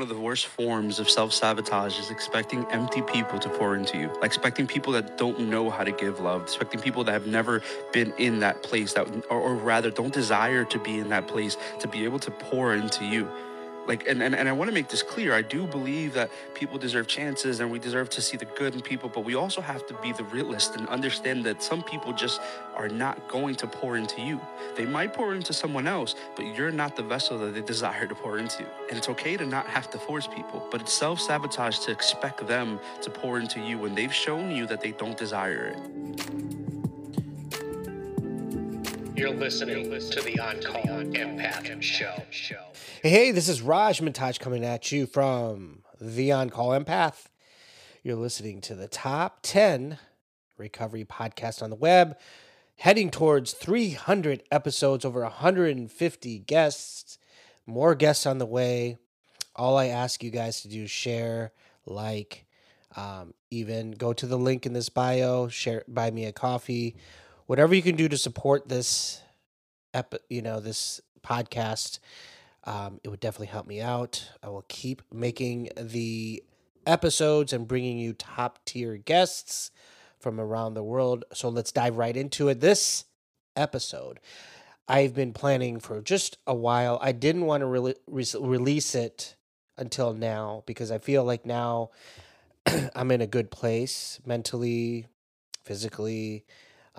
One of the worst forms of self sabotage is expecting empty people to pour into you, like expecting people that don't know how to give love, expecting people that have never been in that place, that, or, or rather, don't desire to be in that place to be able to pour into you like and, and, and i want to make this clear i do believe that people deserve chances and we deserve to see the good in people but we also have to be the realist and understand that some people just are not going to pour into you. They might pour into someone else but you're not the vessel that they desire to pour into. And it's okay to not have to force people but it's self-sabotage to expect them to pour into you when they've shown you that they don't desire it you're listening to the On Call Empath Show. Hey, this is Raj Montage coming at you from the On Call Empath. You're listening to the top 10 recovery podcast on the web, heading towards 300 episodes, over 150 guests, more guests on the way. All I ask you guys to do is share, like, um, even go to the link in this bio, share, buy me a coffee whatever you can do to support this, ep- you know, this podcast, um, it would definitely help me out. I will keep making the episodes and bringing you top tier guests from around the world. So let's dive right into it. This episode, I've been planning for just a while. I didn't want to re- re- release it until now because I feel like now I'm in a good place mentally, physically,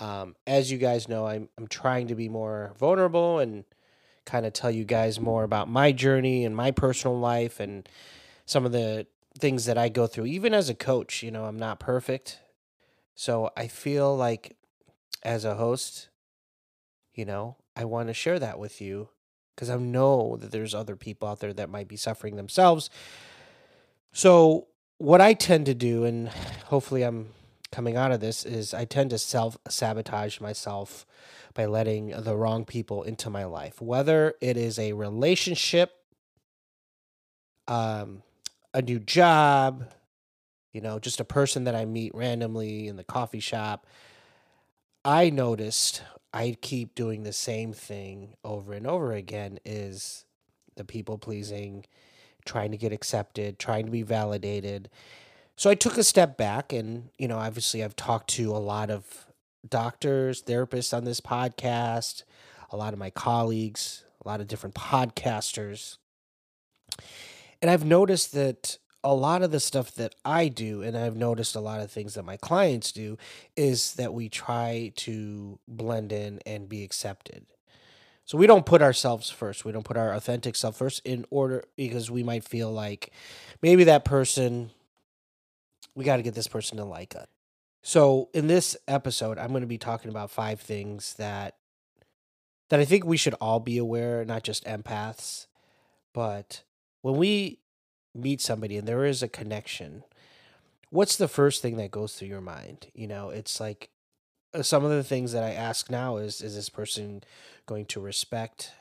um, as you guys know, I'm I'm trying to be more vulnerable and kind of tell you guys more about my journey and my personal life and some of the things that I go through. Even as a coach, you know, I'm not perfect, so I feel like as a host, you know, I want to share that with you because I know that there's other people out there that might be suffering themselves. So what I tend to do, and hopefully I'm coming out of this is I tend to self sabotage myself by letting the wrong people into my life, whether it is a relationship, um, a new job, you know, just a person that I meet randomly in the coffee shop. I noticed I keep doing the same thing over and over again is the people pleasing, trying to get accepted, trying to be validated. So I took a step back and, you know, obviously I've talked to a lot of doctors, therapists on this podcast, a lot of my colleagues, a lot of different podcasters. And I've noticed that a lot of the stuff that I do, and I've noticed a lot of things that my clients do, is that we try to blend in and be accepted. So we don't put ourselves first. We don't put our authentic self first in order because we might feel like maybe that person we got to get this person to like us. So in this episode, I'm going to be talking about five things that that I think we should all be aware, not just empaths, but when we meet somebody and there is a connection, what's the first thing that goes through your mind? You know, it's like uh, some of the things that I ask now is is this person going to respect,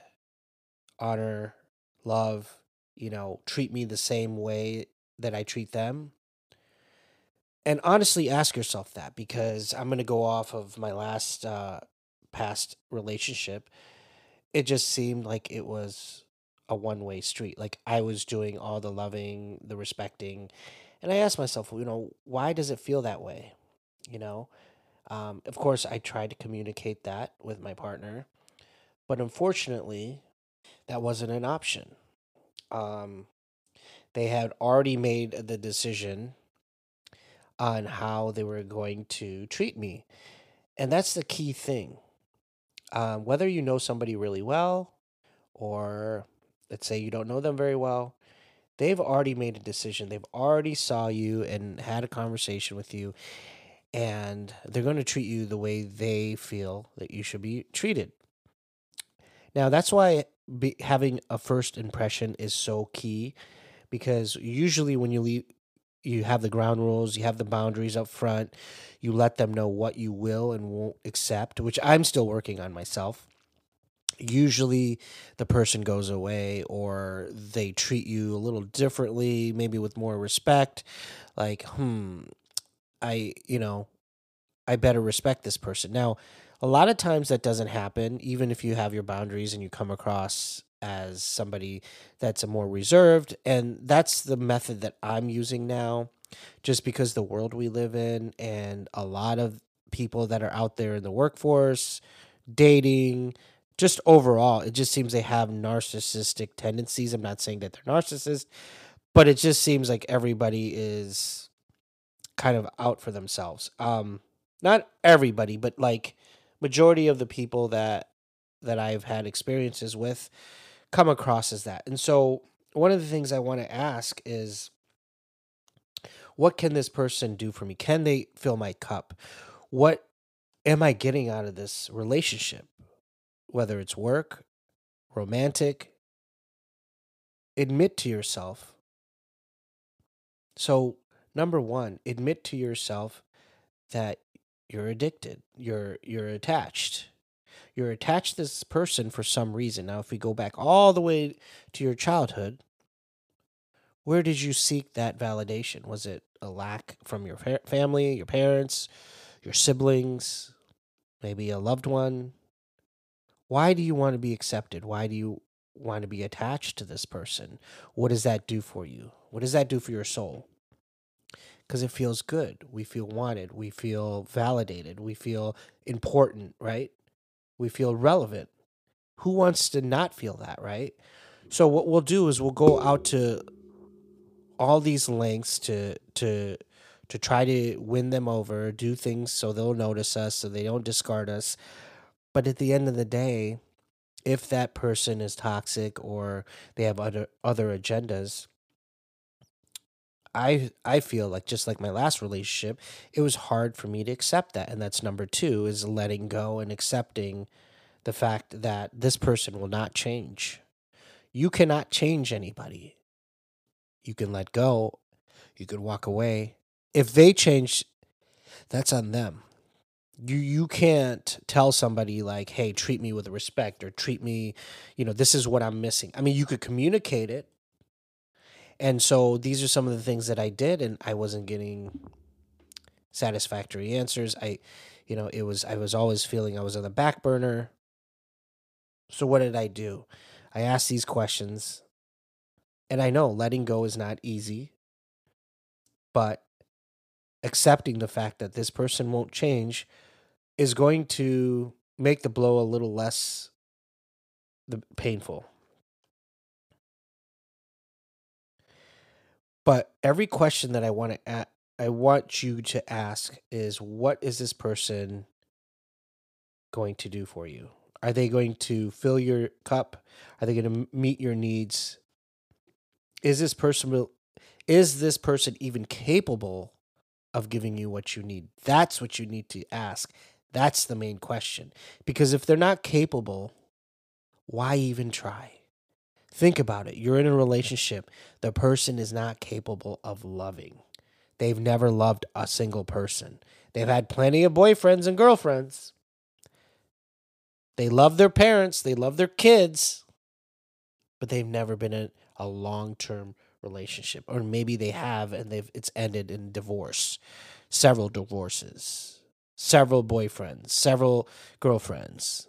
honor, love, you know, treat me the same way that I treat them? And honestly ask yourself that because i'm going to go off of my last uh past relationship. It just seemed like it was a one-way street. Like i was doing all the loving the respecting and i asked myself you know why does it feel that way? You know? Um, of course i tried to communicate that with my partner but unfortunately that wasn't an option. Um, they had already made the decision on how they were going to treat me. And that's the key thing. Um, whether you know somebody really well, or let's say you don't know them very well, they've already made a decision. They've already saw you and had a conversation with you, and they're going to treat you the way they feel that you should be treated. Now, that's why be, having a first impression is so key because usually when you leave you have the ground rules, you have the boundaries up front, you let them know what you will and won't accept, which I'm still working on myself. Usually the person goes away or they treat you a little differently, maybe with more respect. Like, hmm, I, you know, I better respect this person. Now, a lot of times that doesn't happen, even if you have your boundaries and you come across as somebody that's a more reserved and that's the method that I'm using now just because the world we live in and a lot of people that are out there in the workforce dating just overall it just seems they have narcissistic tendencies. I'm not saying that they're narcissists but it just seems like everybody is kind of out for themselves. Um not everybody but like majority of the people that that I've had experiences with come across as that. And so one of the things I want to ask is what can this person do for me? Can they fill my cup? What am I getting out of this relationship? Whether it's work, romantic, admit to yourself. So, number 1, admit to yourself that you're addicted. You're you're attached you're attached to this person for some reason. Now, if we go back all the way to your childhood, where did you seek that validation? Was it a lack from your family, your parents, your siblings, maybe a loved one? Why do you want to be accepted? Why do you want to be attached to this person? What does that do for you? What does that do for your soul? Because it feels good. We feel wanted. We feel validated. We feel important, right? We feel relevant. Who wants to not feel that, right? So what we'll do is we'll go out to all these lengths to to to try to win them over, do things so they'll notice us, so they don't discard us. But at the end of the day, if that person is toxic or they have other other agendas, I I feel like just like my last relationship, it was hard for me to accept that. And that's number 2 is letting go and accepting the fact that this person will not change. You cannot change anybody. You can let go. You can walk away. If they change, that's on them. You you can't tell somebody like, "Hey, treat me with respect," or "Treat me, you know, this is what I'm missing." I mean, you could communicate it, and so these are some of the things that I did, and I wasn't getting satisfactory answers. I, you know, it was I was always feeling I was on the back burner. So what did I do? I asked these questions, and I know letting go is not easy, but accepting the fact that this person won't change is going to make the blow a little less painful. But every question that I want to a- I want you to ask is what is this person going to do for you? Are they going to fill your cup? Are they going to meet your needs? Is this person is this person even capable of giving you what you need? That's what you need to ask. That's the main question. Because if they're not capable, why even try? Think about it. You're in a relationship. The person is not capable of loving. They've never loved a single person. They've had plenty of boyfriends and girlfriends. They love their parents, they love their kids, but they've never been in a long term relationship. Or maybe they have and they've it's ended in divorce. Several divorces, several boyfriends, several girlfriends.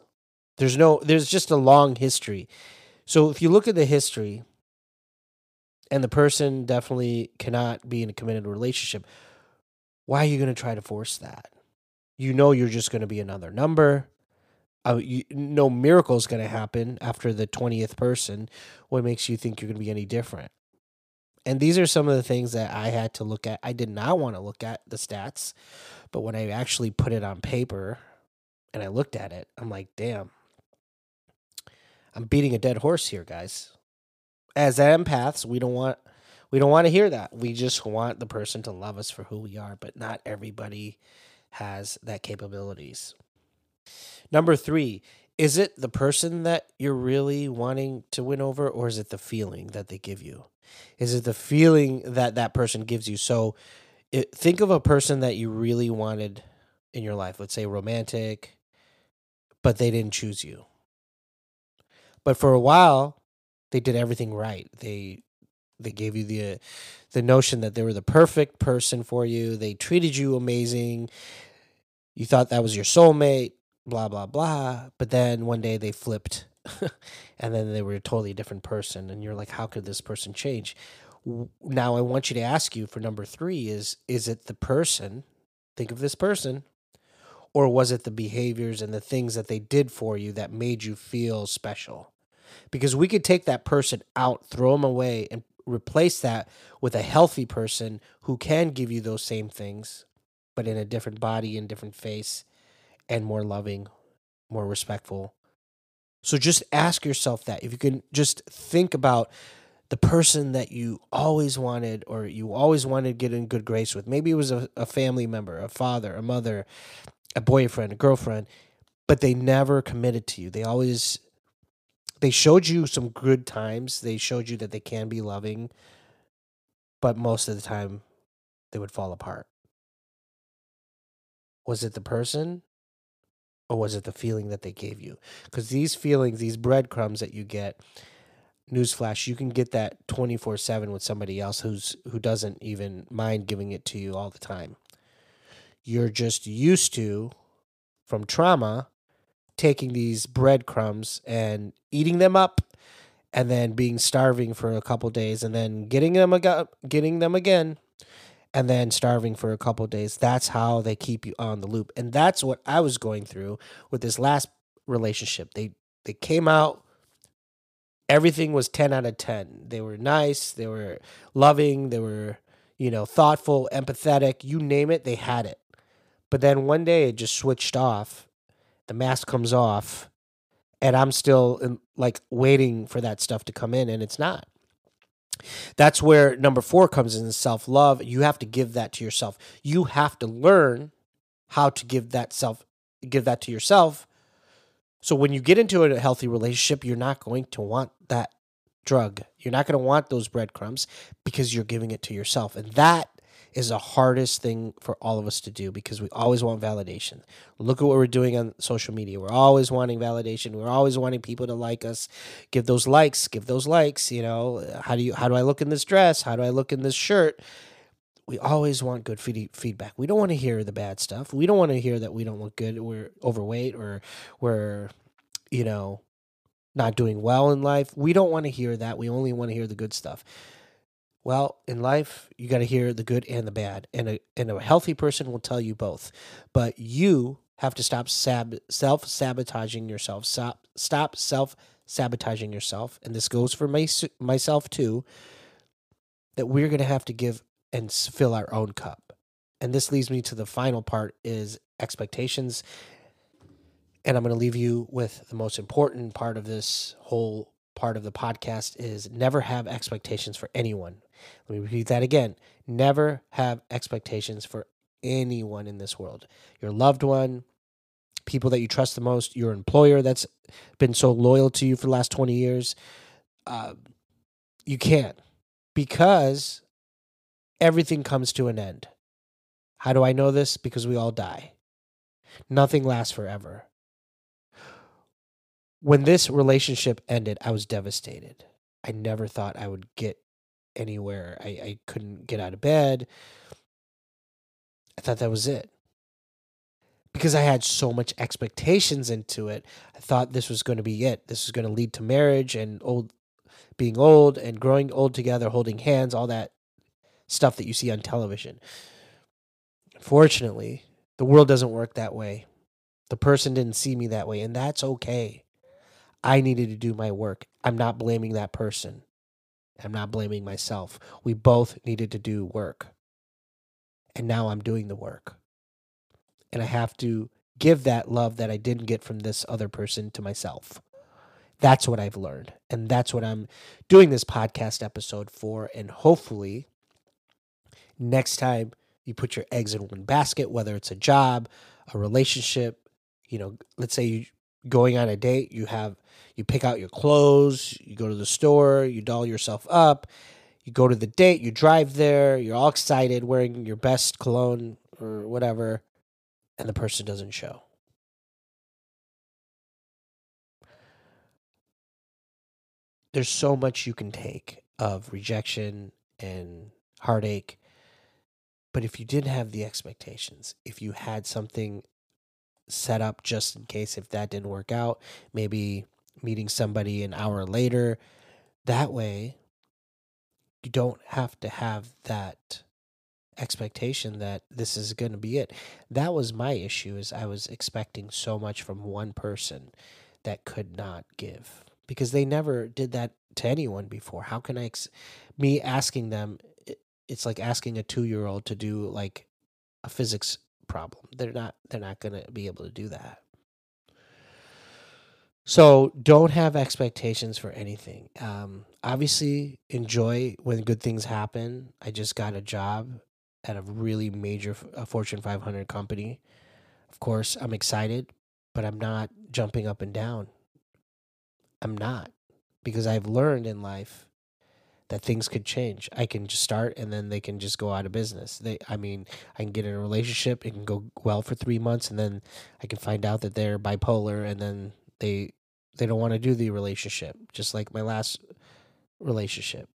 There's no there's just a long history. So if you look at the history, and the person definitely cannot be in a committed relationship, why are you going to try to force that? You know you're just going to be another number. Uh, you, no miracle is going to happen after the 20th person. What makes you think you're going to be any different? And these are some of the things that I had to look at. I did not want to look at the stats, but when I actually put it on paper and I looked at it, I'm like, damn, I'm beating a dead horse here, guys. As empaths, we don't want we don't want to hear that. We just want the person to love us for who we are, but not everybody has that capabilities. Number 3, is it the person that you're really wanting to win over or is it the feeling that they give you? Is it the feeling that that person gives you? So it, think of a person that you really wanted in your life, let's say romantic, but they didn't choose you. But for a while, they did everything right. They they gave you the uh, the notion that they were the perfect person for you. They treated you amazing. You thought that was your soulmate, blah blah blah. But then one day they flipped and then they were a totally different person and you're like how could this person change now i want you to ask you for number 3 is is it the person think of this person or was it the behaviors and the things that they did for you that made you feel special because we could take that person out throw them away and replace that with a healthy person who can give you those same things but in a different body and different face and more loving more respectful so just ask yourself that. If you can just think about the person that you always wanted or you always wanted to get in good grace with. Maybe it was a, a family member, a father, a mother, a boyfriend, a girlfriend, but they never committed to you. They always they showed you some good times. They showed you that they can be loving, but most of the time they would fall apart. Was it the person or was it the feeling that they gave you? Because these feelings, these breadcrumbs that you get, newsflash, you can get that twenty four seven with somebody else who's who doesn't even mind giving it to you all the time. You're just used to, from trauma, taking these breadcrumbs and eating them up, and then being starving for a couple days, and then getting them again, getting them again, and then starving for a couple days. That's how they keep you on the loop. And that's what I was going through with this last relationship. They they came out everything was 10 out of 10. They were nice, they were loving, they were, you know, thoughtful, empathetic, you name it, they had it. But then one day it just switched off. The mask comes off and I'm still in, like waiting for that stuff to come in and it's not. That's where number four comes in self love. You have to give that to yourself. You have to learn how to give that self, give that to yourself. So when you get into a healthy relationship, you're not going to want that drug. You're not going to want those breadcrumbs because you're giving it to yourself. And that is the hardest thing for all of us to do because we always want validation. Look at what we're doing on social media. We're always wanting validation. We're always wanting people to like us. Give those likes, give those likes, you know. How do you how do I look in this dress? How do I look in this shirt? We always want good feed- feedback. We don't want to hear the bad stuff. We don't want to hear that we don't look good, we're overweight or we're you know, not doing well in life. We don't want to hear that. We only want to hear the good stuff. Well, in life, you got to hear the good and the bad, and a and a healthy person will tell you both. But you have to stop sab- self sabotaging yourself. Stop stop self sabotaging yourself, and this goes for my, myself too. That we're going to have to give and fill our own cup, and this leads me to the final part: is expectations. And I'm going to leave you with the most important part of this whole part of the podcast is never have expectations for anyone. Let me repeat that again. Never have expectations for anyone in this world. Your loved one, people that you trust the most, your employer that's been so loyal to you for the last 20 years. Uh, you can't because everything comes to an end. How do I know this? Because we all die. Nothing lasts forever. When this relationship ended, I was devastated. I never thought I would get anywhere. I, I couldn't get out of bed. I thought that was it. Because I had so much expectations into it, I thought this was going to be it. This was going to lead to marriage and old being old and growing old together, holding hands, all that stuff that you see on television. Unfortunately, the world doesn't work that way. The person didn't see me that way, and that's okay. I needed to do my work. I'm not blaming that person. I'm not blaming myself. We both needed to do work. And now I'm doing the work. And I have to give that love that I didn't get from this other person to myself. That's what I've learned. And that's what I'm doing this podcast episode for. And hopefully, next time you put your eggs in one basket, whether it's a job, a relationship, you know, let's say you going on a date, you have you pick out your clothes, you go to the store, you doll yourself up, you go to the date, you drive there, you're all excited, wearing your best cologne or whatever, and the person doesn't show. There's so much you can take of rejection and heartache. But if you didn't have the expectations, if you had something set up just in case if that didn't work out, maybe meeting somebody an hour later. That way, you don't have to have that expectation that this is going to be it. That was my issue is I was expecting so much from one person that could not give because they never did that to anyone before. How can I ex- me asking them it's like asking a 2-year-old to do like a physics problem. They're not they're not going to be able to do that. So don't have expectations for anything. Um, obviously, enjoy when good things happen. I just got a job at a really major a Fortune 500 company. Of course, I'm excited, but I'm not jumping up and down. I'm not because I've learned in life that things could change. I can just start and then they can just go out of business. They I mean, I can get in a relationship, it can go well for 3 months and then I can find out that they're bipolar and then they they don't want to do the relationship, just like my last relationship.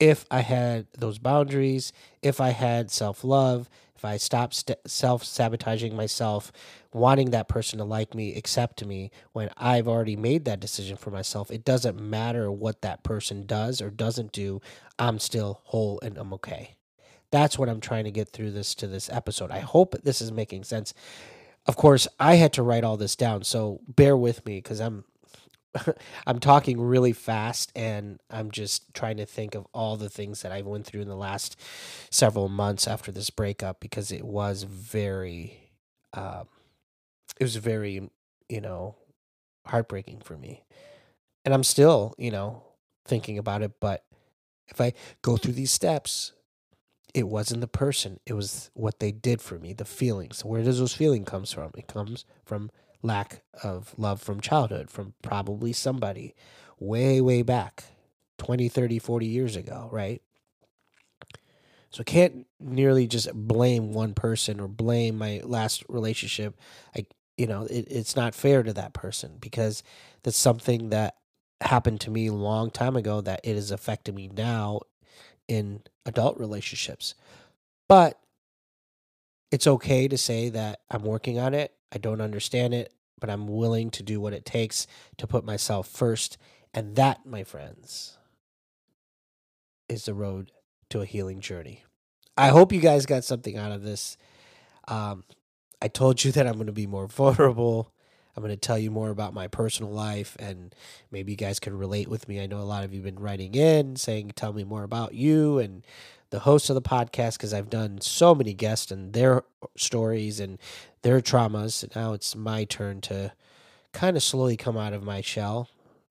If I had those boundaries, if I had self love, if I stop st- self sabotaging myself, wanting that person to like me, accept me, when I've already made that decision for myself, it doesn't matter what that person does or doesn't do, I'm still whole and I'm okay. That's what I'm trying to get through this to this episode. I hope this is making sense of course, I had to write all this down, so bear with me because I'm I'm talking really fast and I'm just trying to think of all the things that I went through in the last several months after this breakup because it was very um, it was very you know heartbreaking for me. And I'm still, you know, thinking about it, but if I go through these steps, it wasn't the person it was what they did for me the feelings where does those feeling comes from it comes from lack of love from childhood from probably somebody way way back 20 30 40 years ago right so I can't nearly just blame one person or blame my last relationship I you know it, it's not fair to that person because that's something that happened to me a long time ago that it is affecting me now in adult relationships. But it's okay to say that I'm working on it. I don't understand it, but I'm willing to do what it takes to put myself first. And that, my friends, is the road to a healing journey. I hope you guys got something out of this. Um, I told you that I'm going to be more vulnerable. I'm going to tell you more about my personal life and maybe you guys can relate with me. I know a lot of you have been writing in saying, tell me more about you and the host of the podcast because I've done so many guests and their stories and their traumas. Now it's my turn to kind of slowly come out of my shell,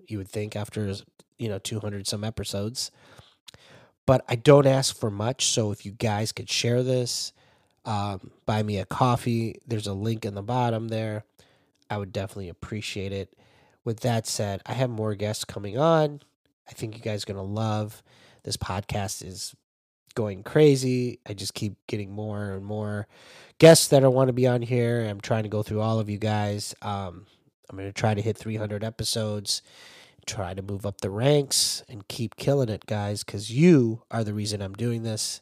you would think, after, you know, 200 some episodes. But I don't ask for much. So if you guys could share this, um, buy me a coffee, there's a link in the bottom there I would definitely appreciate it. With that said, I have more guests coming on. I think you guys are going to love this podcast is going crazy. I just keep getting more and more guests that I want to be on here. I'm trying to go through all of you guys. Um, I'm going to try to hit 300 episodes, try to move up the ranks and keep killing it, guys, because you are the reason I'm doing this.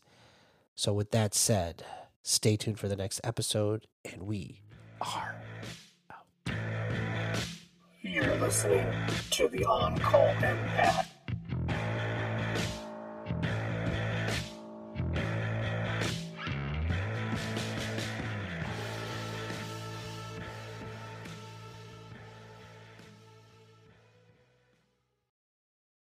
So, with that said, stay tuned for the next episode, and we are. Out. You're listening to the On Call Empath